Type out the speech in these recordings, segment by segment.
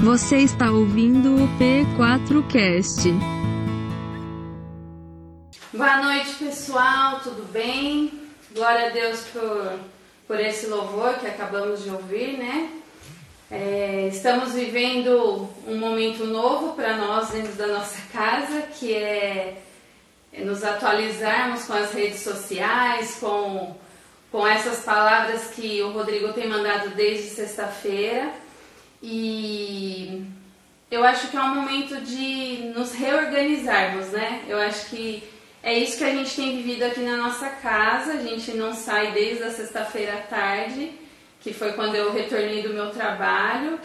Você está ouvindo o P4Cast. Boa noite, pessoal, tudo bem? Glória a Deus por, por esse louvor que acabamos de ouvir, né? É, estamos vivendo um momento novo para nós dentro da nossa casa, que é, nos atualizarmos com as redes sociais, com, com essas palavras que o Rodrigo tem mandado desde sexta-feira. E eu acho que é um momento de nos reorganizarmos, né? Eu acho que é isso que a gente tem vivido aqui na nossa casa. A gente não sai desde a sexta-feira à tarde, que foi quando eu retornei do meu trabalho.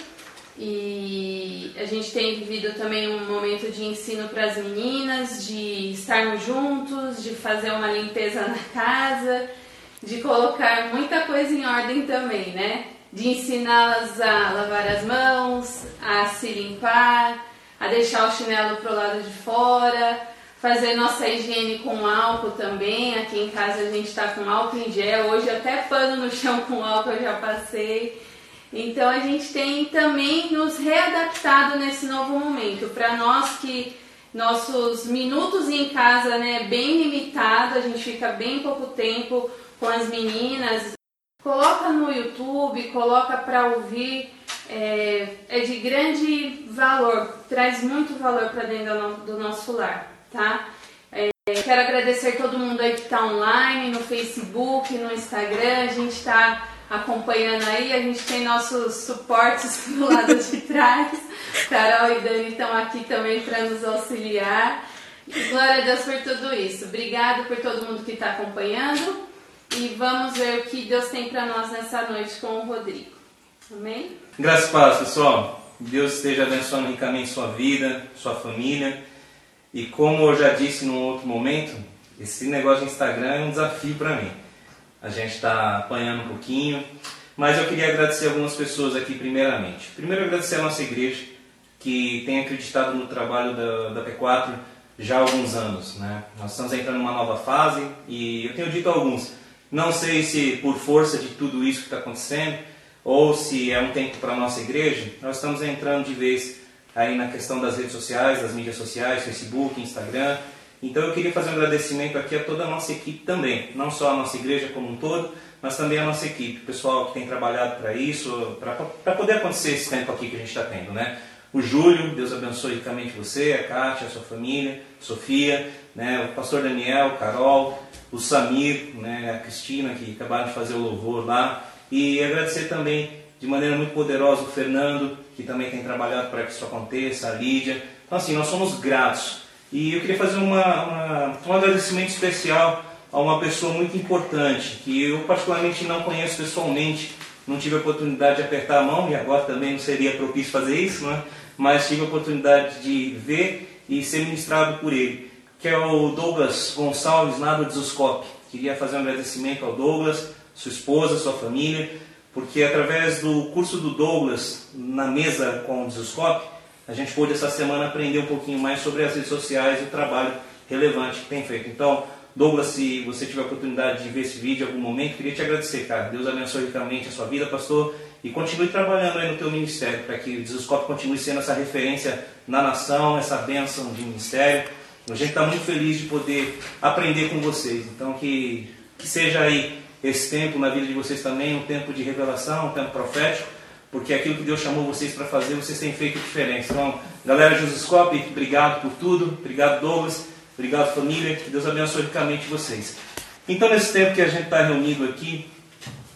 E a gente tem vivido também um momento de ensino para as meninas, de estarmos juntos, de fazer uma limpeza na casa, de colocar muita coisa em ordem também, né? De ensiná-las a lavar as mãos, a se limpar, a deixar o chinelo pro lado de fora, fazer nossa higiene com álcool também. Aqui em casa a gente está com álcool em gel, hoje até pano no chão com álcool eu já passei. Então a gente tem também nos readaptado nesse novo momento. Para nós que nossos minutos em casa né, bem limitado, a gente fica bem pouco tempo com as meninas, Coloca no YouTube, coloca para ouvir, é, é, de grande valor, traz muito valor para dentro do, nosso lar, tá? É, quero agradecer todo mundo aí que está online, no Facebook, no Instagram, a gente está acompanhando aí, a gente tem nossos suportes do lado de trás, Carol e Dani estão aqui também para nos auxiliar. Glória a Deus por tudo isso. Obrigado por todo mundo que está acompanhando e vamos ver o que Deus tem para nós nessa noite com o Rodrigo. Amém? Graças a paz, pessoal. Deus esteja abençoando ricamente sua vida, sua família. E como eu já disse num outro momento, esse negócio de Instagram é um desafio para mim. A gente está apanhando um pouquinho, mas eu queria agradecer algumas pessoas aqui primeiramente. Primeiro agradecer a nossa igreja, que tem acreditado no trabalho da, da P4 já há alguns anos. Né? Nós estamos entrando numa nova fase e eu tenho dito a alguns, não sei se por força de tudo isso que está acontecendo ou se é um tempo para a nossa igreja, nós estamos entrando de vez aí na questão das redes sociais, das mídias sociais, Facebook, Instagram. Então eu queria fazer um agradecimento aqui a toda a nossa equipe também, não só a nossa igreja como um todo, mas também a nossa equipe, o pessoal que tem trabalhado para isso, para poder acontecer esse tempo aqui que a gente está tendo, né? O Júlio, Deus abençoe ricamente você, a Kátia, a sua família, Sofia, né, o pastor Daniel, Carol, o Samir, né, a Cristina, que acabaram de fazer o louvor lá. E agradecer também de maneira muito poderosa o Fernando, que também tem trabalhado para que isso aconteça, a Lídia. Então, assim, nós somos gratos. E eu queria fazer uma, uma, um agradecimento especial a uma pessoa muito importante, que eu particularmente não conheço pessoalmente, não tive a oportunidade de apertar a mão, e agora também não seria propício fazer isso, né? Mas tive a oportunidade de ver e ser ministrado por ele que é o Douglas Gonçalves, lá do Desoscope. Queria fazer um agradecimento ao Douglas, sua esposa, sua família, porque através do curso do Douglas na mesa com o Desoscope, a gente pôde essa semana aprender um pouquinho mais sobre as redes sociais e o trabalho relevante que tem feito. Então, Douglas, se você tiver a oportunidade de ver esse vídeo em algum momento, queria te agradecer, cara. Deus abençoe ricamente a sua vida, pastor, e continue trabalhando aí no teu ministério, para que o Desoscope continue sendo essa referência na nação, essa bênção de ministério. A gente está muito feliz de poder aprender com vocês. Então, que, que seja aí esse tempo na vida de vocês também um tempo de revelação, um tempo profético, porque aquilo que Deus chamou vocês para fazer, vocês têm feito diferença. Então, galera Josescope, obrigado por tudo. Obrigado, Douglas. Obrigado, família. Que Deus abençoe ricamente vocês. Então, nesse tempo que a gente está reunido aqui,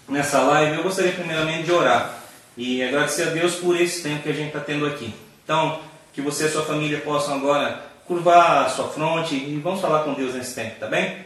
nessa live, eu gostaria primeiramente de orar e agradecer a Deus por esse tempo que a gente está tendo aqui. Então, que você e a sua família possam agora curvar a sua fronte e vamos falar com Deus nesse tempo, tá bem?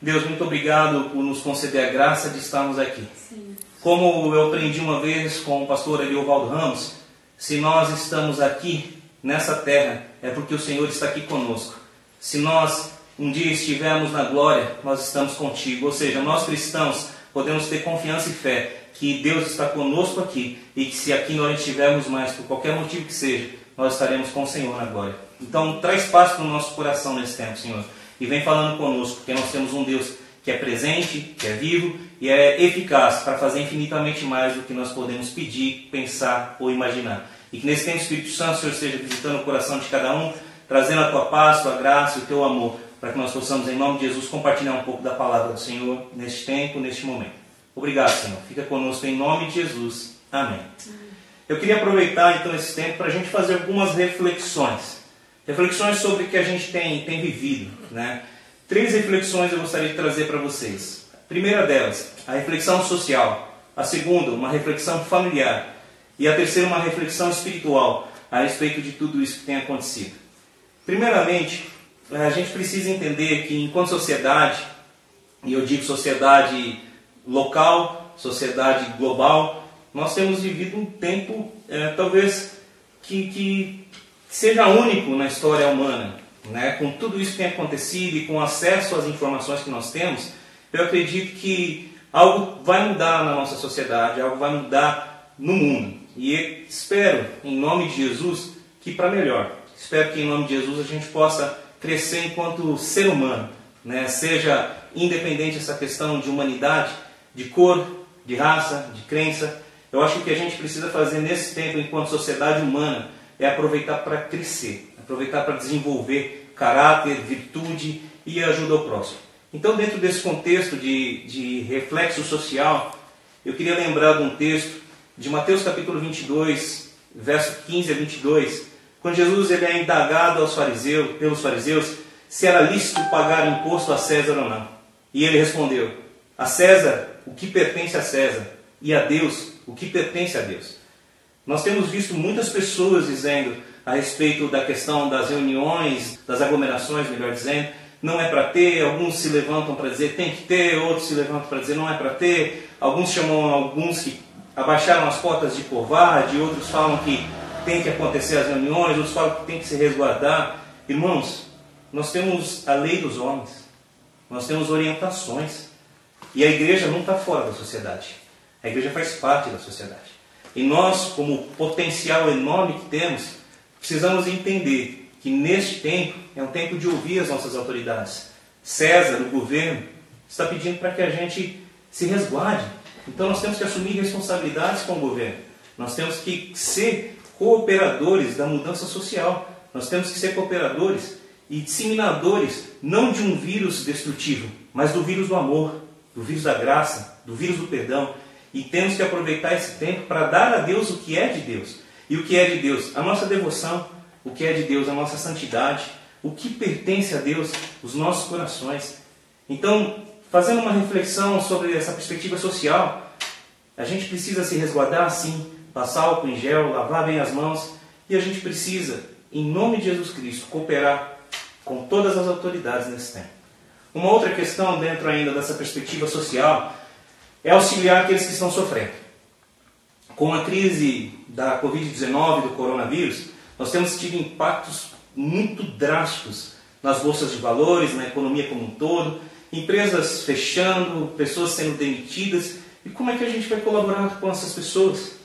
Deus, muito obrigado por nos conceder a graça de estarmos aqui. Sim. Como eu aprendi uma vez com o pastor Eliovaldo Ramos, se nós estamos aqui nessa terra, é porque o Senhor está aqui conosco. Se nós um dia estivermos na glória, nós estamos contigo. Ou seja, nós cristãos podemos ter confiança e fé que Deus está conosco aqui e que se aqui nós estivermos mais, por qualquer motivo que seja, nós estaremos com o Senhor na glória. Então, traz paz para o nosso coração nesse tempo, Senhor. E vem falando conosco, porque nós temos um Deus que é presente, que é vivo e é eficaz para fazer infinitamente mais do que nós podemos pedir, pensar ou imaginar. E que nesse tempo o Espírito Santo, Senhor, esteja visitando o coração de cada um, trazendo a tua paz, tua graça e o teu amor, para que nós possamos, em nome de Jesus, compartilhar um pouco da palavra do Senhor neste tempo, neste momento. Obrigado, Senhor. Fica conosco em nome de Jesus. Amém. Eu queria aproveitar então esse tempo para a gente fazer algumas reflexões. Reflexões sobre o que a gente tem, tem vivido. Né? Três reflexões eu gostaria de trazer para vocês. A primeira delas, a reflexão social. A segunda, uma reflexão familiar. E a terceira, uma reflexão espiritual a respeito de tudo isso que tem acontecido. Primeiramente, a gente precisa entender que, enquanto sociedade, e eu digo sociedade local, sociedade global, nós temos vivido um tempo, é, talvez, que, que seja único na história humana. Né? Com tudo isso que tem acontecido e com acesso às informações que nós temos, eu acredito que algo vai mudar na nossa sociedade, algo vai mudar no mundo. E espero, em nome de Jesus, que para melhor. Espero que em nome de Jesus a gente possa crescer enquanto ser humano, né? seja independente essa questão de humanidade, de cor, de raça, de crença. Eu acho que o que a gente precisa fazer nesse tempo, enquanto sociedade humana, é aproveitar para crescer, aproveitar para desenvolver caráter, virtude e ajuda ao próximo. Então, dentro desse contexto de, de reflexo social, eu queria lembrar de um texto de Mateus capítulo 22, verso 15 a 22, quando Jesus ele é indagado aos fariseus, pelos fariseus se era lícito pagar imposto a César ou não. E ele respondeu: A César o que pertence a César, e a Deus o que pertence a Deus. Nós temos visto muitas pessoas dizendo a respeito da questão das reuniões, das aglomerações, melhor dizendo, não é para ter, alguns se levantam para dizer tem que ter, outros se levantam para dizer não é para ter, alguns chamam alguns que abaixaram as portas de covarde, outros falam que tem que acontecer as reuniões, outros falam que tem que se resguardar. Irmãos, nós temos a lei dos homens, nós temos orientações, e a igreja não está fora da sociedade. A igreja faz parte da sociedade. E nós, como potencial enorme que temos, precisamos entender que neste tempo é um tempo de ouvir as nossas autoridades. César, o governo, está pedindo para que a gente se resguarde. Então nós temos que assumir responsabilidades com o governo. Nós temos que ser cooperadores da mudança social. Nós temos que ser cooperadores e disseminadores não de um vírus destrutivo, mas do vírus do amor, do vírus da graça, do vírus do perdão. E temos que aproveitar esse tempo para dar a Deus o que é de Deus. E o que é de Deus? A nossa devoção. O que é de Deus? A nossa santidade. O que pertence a Deus? Os nossos corações. Então, fazendo uma reflexão sobre essa perspectiva social, a gente precisa se resguardar sim, passar álcool em gel, lavar bem as mãos, e a gente precisa, em nome de Jesus Cristo, cooperar com todas as autoridades nesse tempo. Uma outra questão, dentro ainda dessa perspectiva social, é auxiliar aqueles que estão sofrendo. Com a crise da Covid-19, do coronavírus, nós temos tido impactos muito drásticos nas bolsas de valores, na economia como um todo, empresas fechando, pessoas sendo demitidas. E como é que a gente vai colaborar com essas pessoas?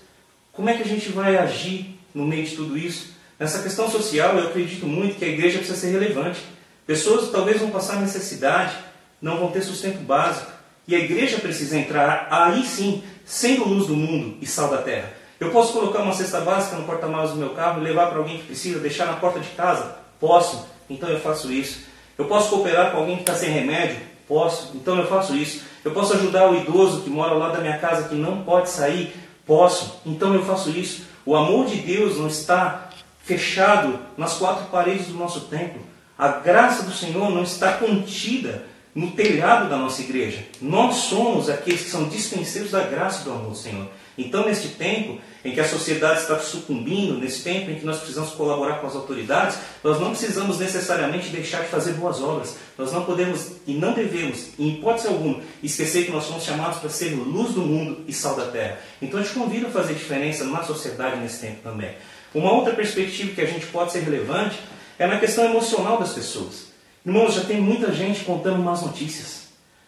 Como é que a gente vai agir no meio de tudo isso? Nessa questão social, eu acredito muito que a igreja precisa ser relevante. Pessoas talvez vão passar necessidade, não vão ter sustento básico. E a igreja precisa entrar aí sim, sendo luz do mundo e sal da terra. Eu posso colocar uma cesta básica no porta-malas do meu carro e levar para alguém que precisa, deixar na porta de casa? Posso, então eu faço isso. Eu posso cooperar com alguém que está sem remédio? Posso, então eu faço isso. Eu posso ajudar o idoso que mora lá da minha casa que não pode sair? Posso, então eu faço isso. O amor de Deus não está fechado nas quatro paredes do nosso templo. A graça do Senhor não está contida no telhado da nossa igreja. Nós somos aqueles que são dispenseiros da graça do amor do Senhor. Então, neste tempo em que a sociedade está sucumbindo, nesse tempo em que nós precisamos colaborar com as autoridades, nós não precisamos necessariamente deixar de fazer boas obras. Nós não podemos e não devemos, em hipótese alguma, esquecer que nós somos chamados para ser luz do mundo e sal da terra. Então, eu te convido a fazer diferença na sociedade nesse tempo também. Uma outra perspectiva que a gente pode ser relevante é na questão emocional das pessoas. Irmãos, já tem muita gente contando más notícias.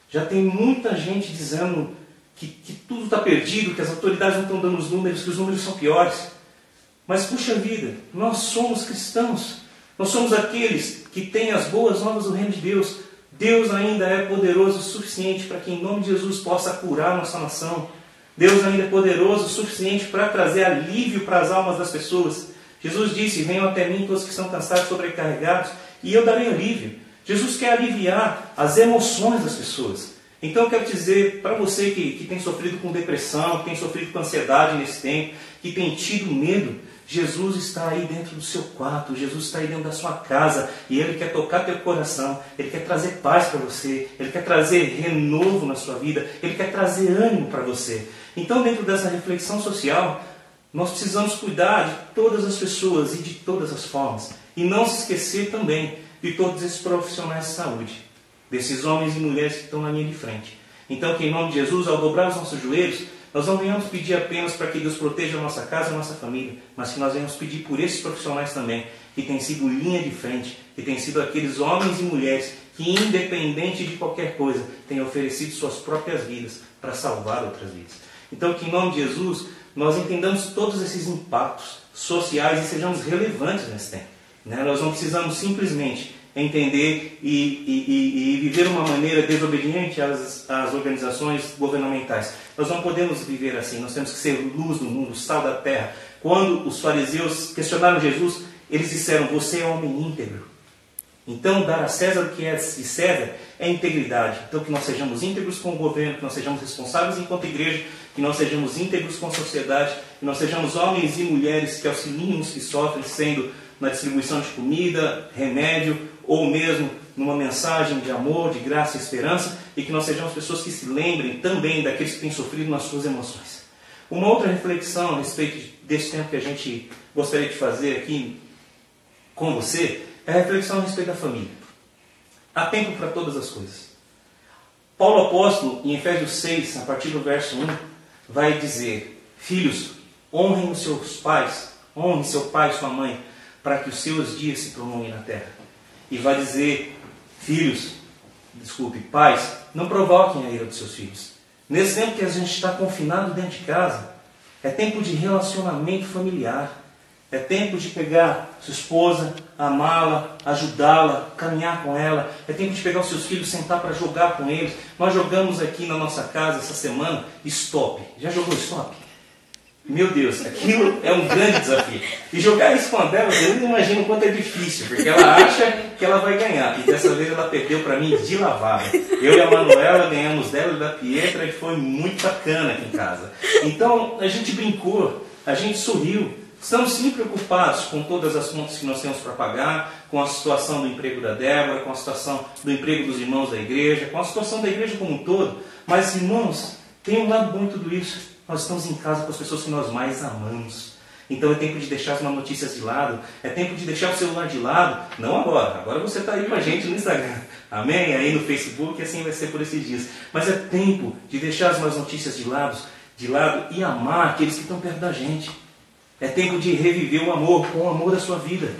Já tem muita gente dizendo que, que tudo está perdido, que as autoridades não estão dando os números, que os números são piores. Mas, puxa vida, nós somos cristãos. Nós somos aqueles que têm as boas novas do reino de Deus. Deus ainda é poderoso o suficiente para que, em nome de Jesus, possa curar nossa nação. Deus ainda é poderoso o suficiente para trazer alívio para as almas das pessoas. Jesus disse: Venham até mim todos que estão cansados, sobrecarregados, e eu darei alívio. Jesus quer aliviar as emoções das pessoas. Então eu quero dizer para você que, que tem sofrido com depressão, que tem sofrido com ansiedade nesse tempo, que tem tido medo, Jesus está aí dentro do seu quarto, Jesus está aí dentro da sua casa e Ele quer tocar teu coração, Ele quer trazer paz para você, Ele quer trazer renovo na sua vida, Ele quer trazer ânimo para você. Então, dentro dessa reflexão social, nós precisamos cuidar de todas as pessoas e de todas as formas e não se esquecer também de todos esses profissionais de saúde, desses homens e mulheres que estão na linha de frente. Então, que em nome de Jesus, ao dobrar os nossos joelhos, nós não venhamos pedir apenas para que Deus proteja a nossa casa a nossa família, mas que nós venhamos pedir por esses profissionais também, que têm sido linha de frente, que têm sido aqueles homens e mulheres que, independente de qualquer coisa, têm oferecido suas próprias vidas para salvar outras vidas. Então, que em nome de Jesus, nós entendamos todos esses impactos sociais e sejamos relevantes nesse tempo. Né? Nós não precisamos simplesmente entender e, e, e, viver uma maneira desobediente às, às organizações governamentais. Nós não podemos viver assim, nós temos que ser luz do mundo, sal da terra. Quando os fariseus questionaram Jesus, eles disseram: Você é homem íntegro. Então, dar a César o que é de César é integridade. Então, que nós sejamos íntegros com o governo, que nós sejamos responsáveis enquanto igreja, que nós sejamos íntegros com a sociedade, que nós sejamos homens e mulheres que auxiliem os que sofrem, sendo na distribuição de comida, remédio ou mesmo numa mensagem de amor, de graça e esperança, e que nós sejamos pessoas que se lembrem também daqueles que têm sofrido nas suas emoções. Uma outra reflexão a respeito desse tempo que a gente gostaria de fazer aqui com você é a reflexão a respeito da família. Há tempo para todas as coisas. Paulo apóstolo, em Efésios 6, a partir do verso 1, vai dizer: Filhos, honrem os seus pais, honrem seu pai e sua mãe, para que os seus dias se prolonguem na terra e vai dizer: Filhos, desculpe, pais, não provoquem a ira dos seus filhos. Nesse tempo que a gente está confinado dentro de casa, é tempo de relacionamento familiar. É tempo de pegar sua esposa, amá-la, ajudá-la, caminhar com ela. É tempo de pegar os seus filhos, sentar para jogar com eles. Nós jogamos aqui na nossa casa essa semana stop. Já jogou stop? Meu Deus, aquilo é um grande desafio. E jogar isso com a dela, eu não imagino o quanto é difícil, porque ela acha que ela vai ganhar. E dessa vez ela perdeu para mim de lavada. Eu e a Manuela ganhamos dela e da Pietra e foi muito bacana aqui em casa. Então a gente brincou, a gente sorriu. Estamos sim preocupados com todas as contas que nós temos para pagar, com a situação do emprego da Débora, com a situação do emprego dos irmãos da igreja, com a situação da igreja como um todo. Mas, irmãos, tem um lado bom em tudo isso. Nós estamos em casa com as pessoas que nós mais amamos. Então é tempo de deixar as más notícias de lado, é tempo de deixar o celular de lado. Não agora, agora você está aí com a gente no Instagram, amém? Aí no Facebook, assim vai ser por esses dias. Mas é tempo de deixar as más notícias de lado, de lado e amar aqueles que estão perto da gente. É tempo de reviver o amor com o amor da sua vida.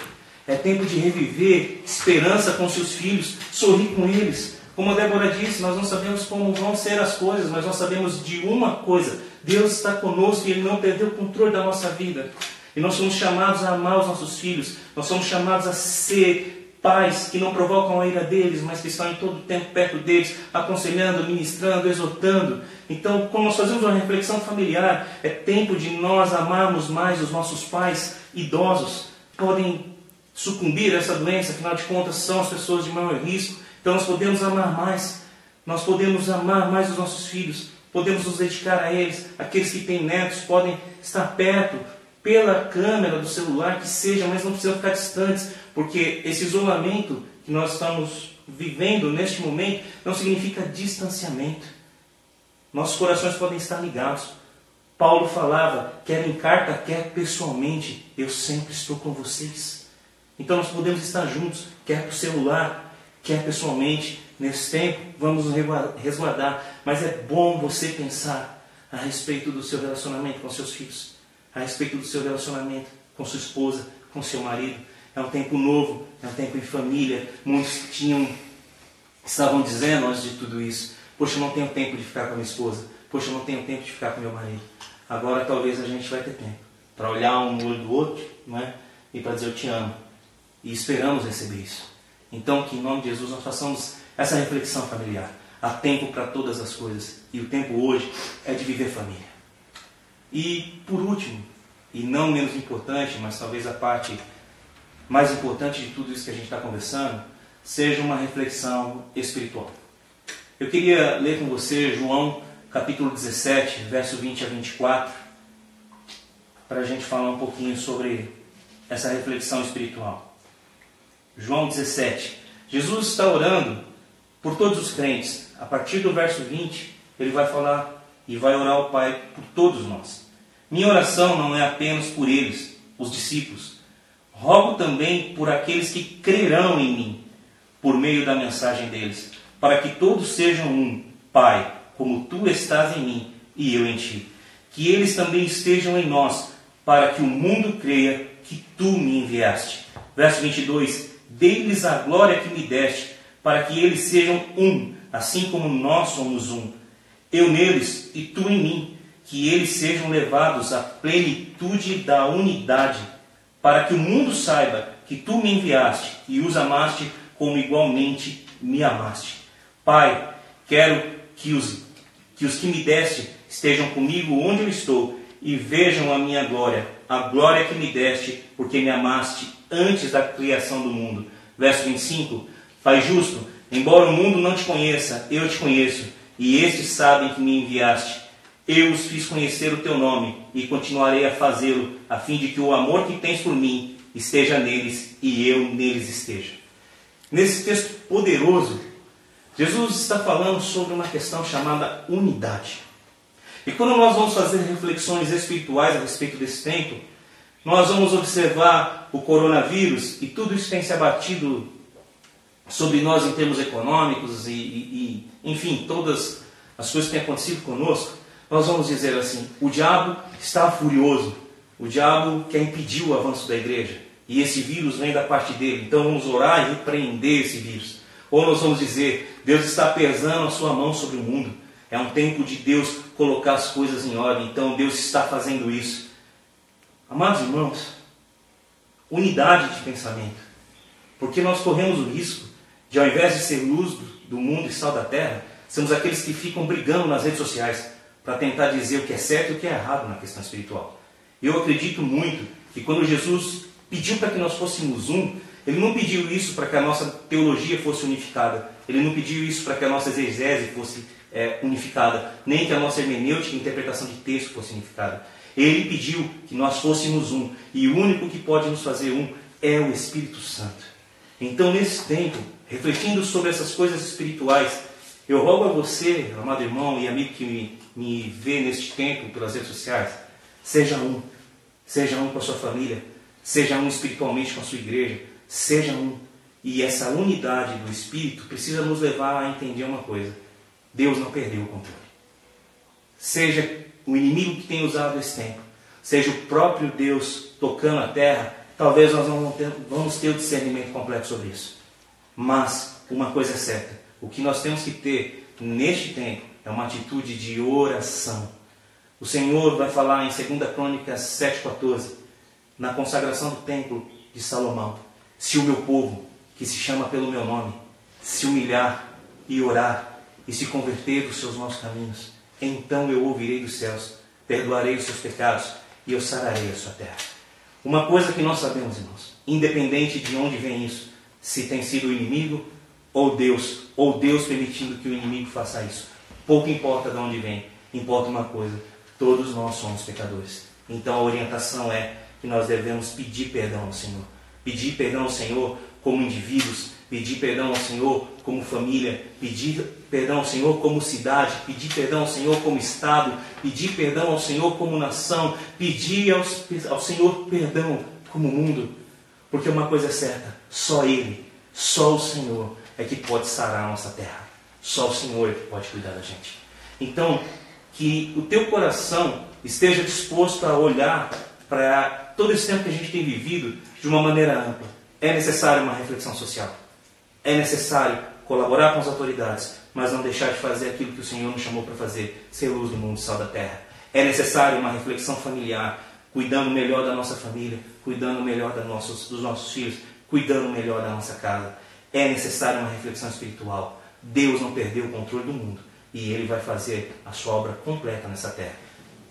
É tempo de reviver esperança com seus filhos, sorrir com eles. Como a Débora disse, nós não sabemos como vão ser as coisas, mas nós sabemos de uma coisa: Deus está conosco e Ele não perdeu o controle da nossa vida. E nós somos chamados a amar os nossos filhos, nós somos chamados a ser pais que não provocam a ira deles, mas que estão em todo o tempo perto deles, aconselhando, ministrando, exortando. Então, quando nós fazemos uma reflexão familiar, é tempo de nós amarmos mais os nossos pais idosos. Podem sucumbir a essa doença, afinal de contas, são as pessoas de maior risco. Então, nós podemos amar mais, nós podemos amar mais os nossos filhos podemos nos dedicar a eles. Aqueles que têm netos podem estar perto pela câmera do celular, que seja, mas não precisam ficar distantes, porque esse isolamento que nós estamos vivendo neste momento não significa distanciamento. Nossos corações podem estar ligados. Paulo falava, quer em carta, quer pessoalmente, eu sempre estou com vocês. Então nós podemos estar juntos, quer por celular, quer pessoalmente, nesse tempo, vamos nos resguardar. Mas é bom você pensar a respeito do seu relacionamento com seus filhos, a respeito do seu relacionamento com sua esposa, com seu marido. É um tempo novo, é um tempo em família. Muitos tinham, estavam dizendo antes de tudo isso: Poxa, eu não tenho tempo de ficar com a minha esposa. Poxa, eu não tenho tempo de ficar com meu marido. Agora talvez a gente vai ter tempo para olhar um no olho do outro não é? e para dizer eu te amo. E esperamos receber isso. Então, que em nome de Jesus nós façamos essa reflexão familiar. Há tempo para todas as coisas. E o tempo hoje é de viver família. E por último, e não menos importante, mas talvez a parte mais importante de tudo isso que a gente está conversando, seja uma reflexão espiritual. Eu queria ler com você João capítulo 17, verso 20 a 24, para a gente falar um pouquinho sobre essa reflexão espiritual. João 17. Jesus está orando por todos os crentes. A partir do verso 20, ele vai falar e vai orar ao Pai por todos nós. Minha oração não é apenas por eles, os discípulos. Rogo também por aqueles que crerão em mim, por meio da mensagem deles, para que todos sejam um, Pai, como tu estás em mim e eu em ti. Que eles também estejam em nós, para que o mundo creia que tu me enviaste. Verso 22: Dei-lhes a glória que me deste, para que eles sejam um, assim como nós somos um. Eu neles e tu em mim que eles sejam levados à plenitude da unidade, para que o mundo saiba que tu me enviaste e os amaste como igualmente me amaste. Pai, quero que os que, os que me deste estejam comigo onde eu estou e vejam a minha glória, a glória que me deste, porque me amaste antes da criação do mundo. Verso 25: Pai justo, embora o mundo não te conheça, eu te conheço, e estes sabem que me enviaste. Eu os fiz conhecer o teu nome e continuarei a fazê-lo, a fim de que o amor que tens por mim esteja neles e eu neles esteja. Nesse texto poderoso, Jesus está falando sobre uma questão chamada unidade. E quando nós vamos fazer reflexões espirituais a respeito desse tempo, nós vamos observar o coronavírus e tudo isso tem se abatido sobre nós em termos econômicos e, e, e enfim, todas as coisas que têm acontecido conosco nós vamos dizer assim: o diabo está furioso, o diabo quer impedir o avanço da igreja, e esse vírus vem da parte dele, então vamos orar e repreender esse vírus. Ou nós vamos dizer: Deus está pesando a sua mão sobre o mundo, é um tempo de Deus colocar as coisas em ordem, então Deus está fazendo isso. Amados irmãos, unidade de pensamento, porque nós corremos o risco de, ao invés de ser luz do mundo e sal da terra, sermos aqueles que ficam brigando nas redes sociais para tentar dizer o que é certo e o que é errado na questão espiritual. Eu acredito muito que quando Jesus pediu para que nós fôssemos um, ele não pediu isso para que a nossa teologia fosse unificada, ele não pediu isso para que a nossa exegese fosse é, unificada, nem que a nossa hermenêutica e interpretação de texto fosse unificada. Ele pediu que nós fôssemos um, e o único que pode nos fazer um é o Espírito Santo. Então, nesse tempo, refletindo sobre essas coisas espirituais, eu rogo a você, amado irmão e amigo que me, me vê neste tempo pelas redes sociais, seja um. Seja um com a sua família, seja um espiritualmente com a sua igreja, seja um. E essa unidade do Espírito precisa nos levar a entender uma coisa: Deus não perdeu o controle. Seja o inimigo que tem usado esse tempo, seja o próprio Deus tocando a terra, talvez nós não vamos ter o discernimento completo sobre isso. Mas uma coisa é certa: o que nós temos que ter neste tempo é uma atitude de oração. O Senhor vai falar em 2 Crônicas 7,14, na consagração do templo de Salomão: Se o meu povo, que se chama pelo meu nome, se humilhar e orar e se converter dos seus maus caminhos, então eu ouvirei dos céus, perdoarei os seus pecados e eu sararei a sua terra. Uma coisa que nós sabemos, irmãos, independente de onde vem isso, se tem sido o inimigo ou Deus, ou Deus permitindo que o inimigo faça isso. Pouco importa de onde vem, importa uma coisa: todos nós somos pecadores. Então a orientação é que nós devemos pedir perdão ao Senhor. Pedir perdão ao Senhor como indivíduos, pedir perdão ao Senhor como família, pedir perdão ao Senhor como cidade, pedir perdão ao Senhor como Estado, pedir perdão ao Senhor como nação, pedir ao, ao Senhor perdão como mundo. Porque uma coisa é certa: só Ele, só o Senhor é que pode sarar a nossa terra. Só o Senhor é que pode cuidar da gente. Então, que o teu coração esteja disposto a olhar para todo esse tempo que a gente tem vivido de uma maneira ampla. É necessário uma reflexão social. É necessário colaborar com as autoridades, mas não deixar de fazer aquilo que o Senhor nos chamou para fazer, ser luz do mundo, sal da terra. É necessário uma reflexão familiar, cuidando melhor da nossa família, cuidando melhor dos nossos, dos nossos filhos, cuidando melhor da nossa casa. É necessária uma reflexão espiritual. Deus não perdeu o controle do mundo e Ele vai fazer a sua obra completa nessa terra.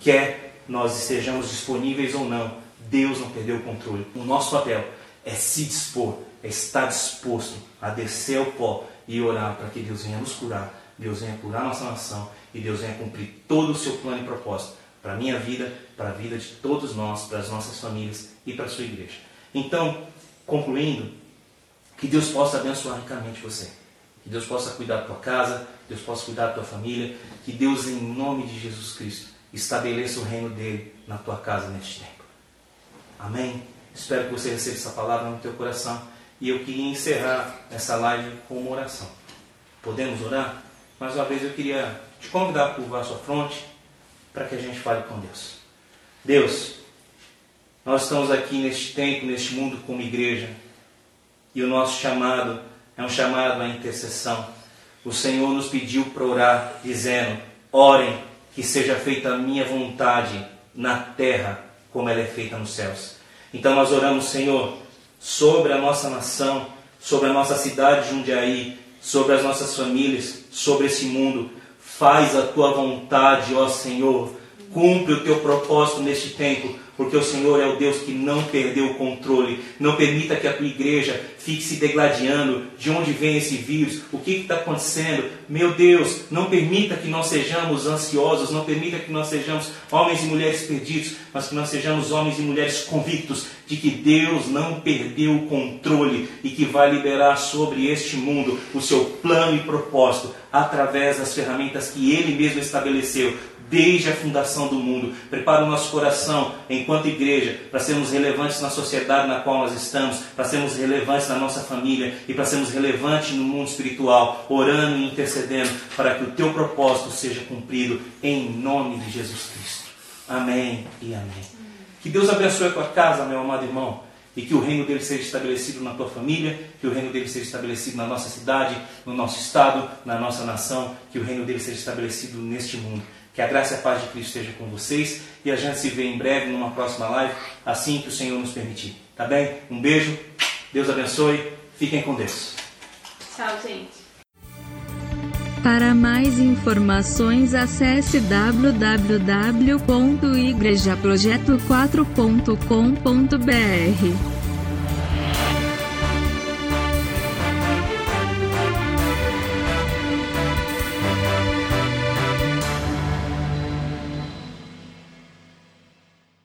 Quer nós estejamos disponíveis ou não, Deus não perdeu o controle. O nosso papel é se dispor, é estar disposto a descer ao pó e orar para que Deus venha nos curar, Deus venha curar nossa nação e Deus venha cumprir todo o seu plano e propósito para a minha vida, para a vida de todos nós, para as nossas famílias e para a sua igreja. Então, concluindo, que Deus possa abençoar ricamente você. Que Deus possa cuidar da tua casa, Deus possa cuidar da tua família, que Deus, em nome de Jesus Cristo, estabeleça o reino dele na tua casa neste tempo. Amém? Espero que você receba essa palavra no teu coração. E eu queria encerrar essa live com uma oração. Podemos orar? Mais uma vez eu queria te convidar a curvar a sua fronte para que a gente fale com Deus. Deus, nós estamos aqui neste tempo, neste mundo como igreja, e o nosso chamado é um chamado à intercessão. O Senhor nos pediu para orar, dizendo: Orem, que seja feita a minha vontade na terra, como ela é feita nos céus. Então nós oramos, Senhor, sobre a nossa nação, sobre a nossa cidade de Jundiaí, sobre as nossas famílias, sobre esse mundo. Faz a tua vontade, ó Senhor. Cumpre o teu propósito neste tempo porque o Senhor é o Deus que não perdeu o controle. Não permita que a tua igreja fique se degladiando. De onde vem esse vírus? O que está acontecendo? Meu Deus, não permita que nós sejamos ansiosos, não permita que nós sejamos homens e mulheres perdidos, mas que nós sejamos homens e mulheres convictos de que Deus não perdeu o controle e que vai liberar sobre este mundo o seu plano e propósito através das ferramentas que Ele mesmo estabeleceu desde a fundação do mundo. Prepara o nosso coração enquanto igreja para sermos relevantes na sociedade na qual nós estamos, para sermos relevantes na nossa família e para sermos relevantes no mundo espiritual, orando e intercedendo para que o teu propósito seja cumprido em nome de Jesus Cristo. Amém e amém. Que Deus abençoe a tua casa, meu amado irmão e que o reino dele seja estabelecido na tua família, que o reino dele seja estabelecido na nossa cidade, no nosso estado, na nossa nação, que o reino dele seja estabelecido neste mundo. Que a graça e a paz de Cristo esteja com vocês e a gente se vê em breve numa próxima live, assim que o Senhor nos permitir. Tá bem? Um beijo, Deus abençoe, fiquem com Deus. Tchau, gente. Para mais informações, acesse www.igrejaprojeto4.com.br.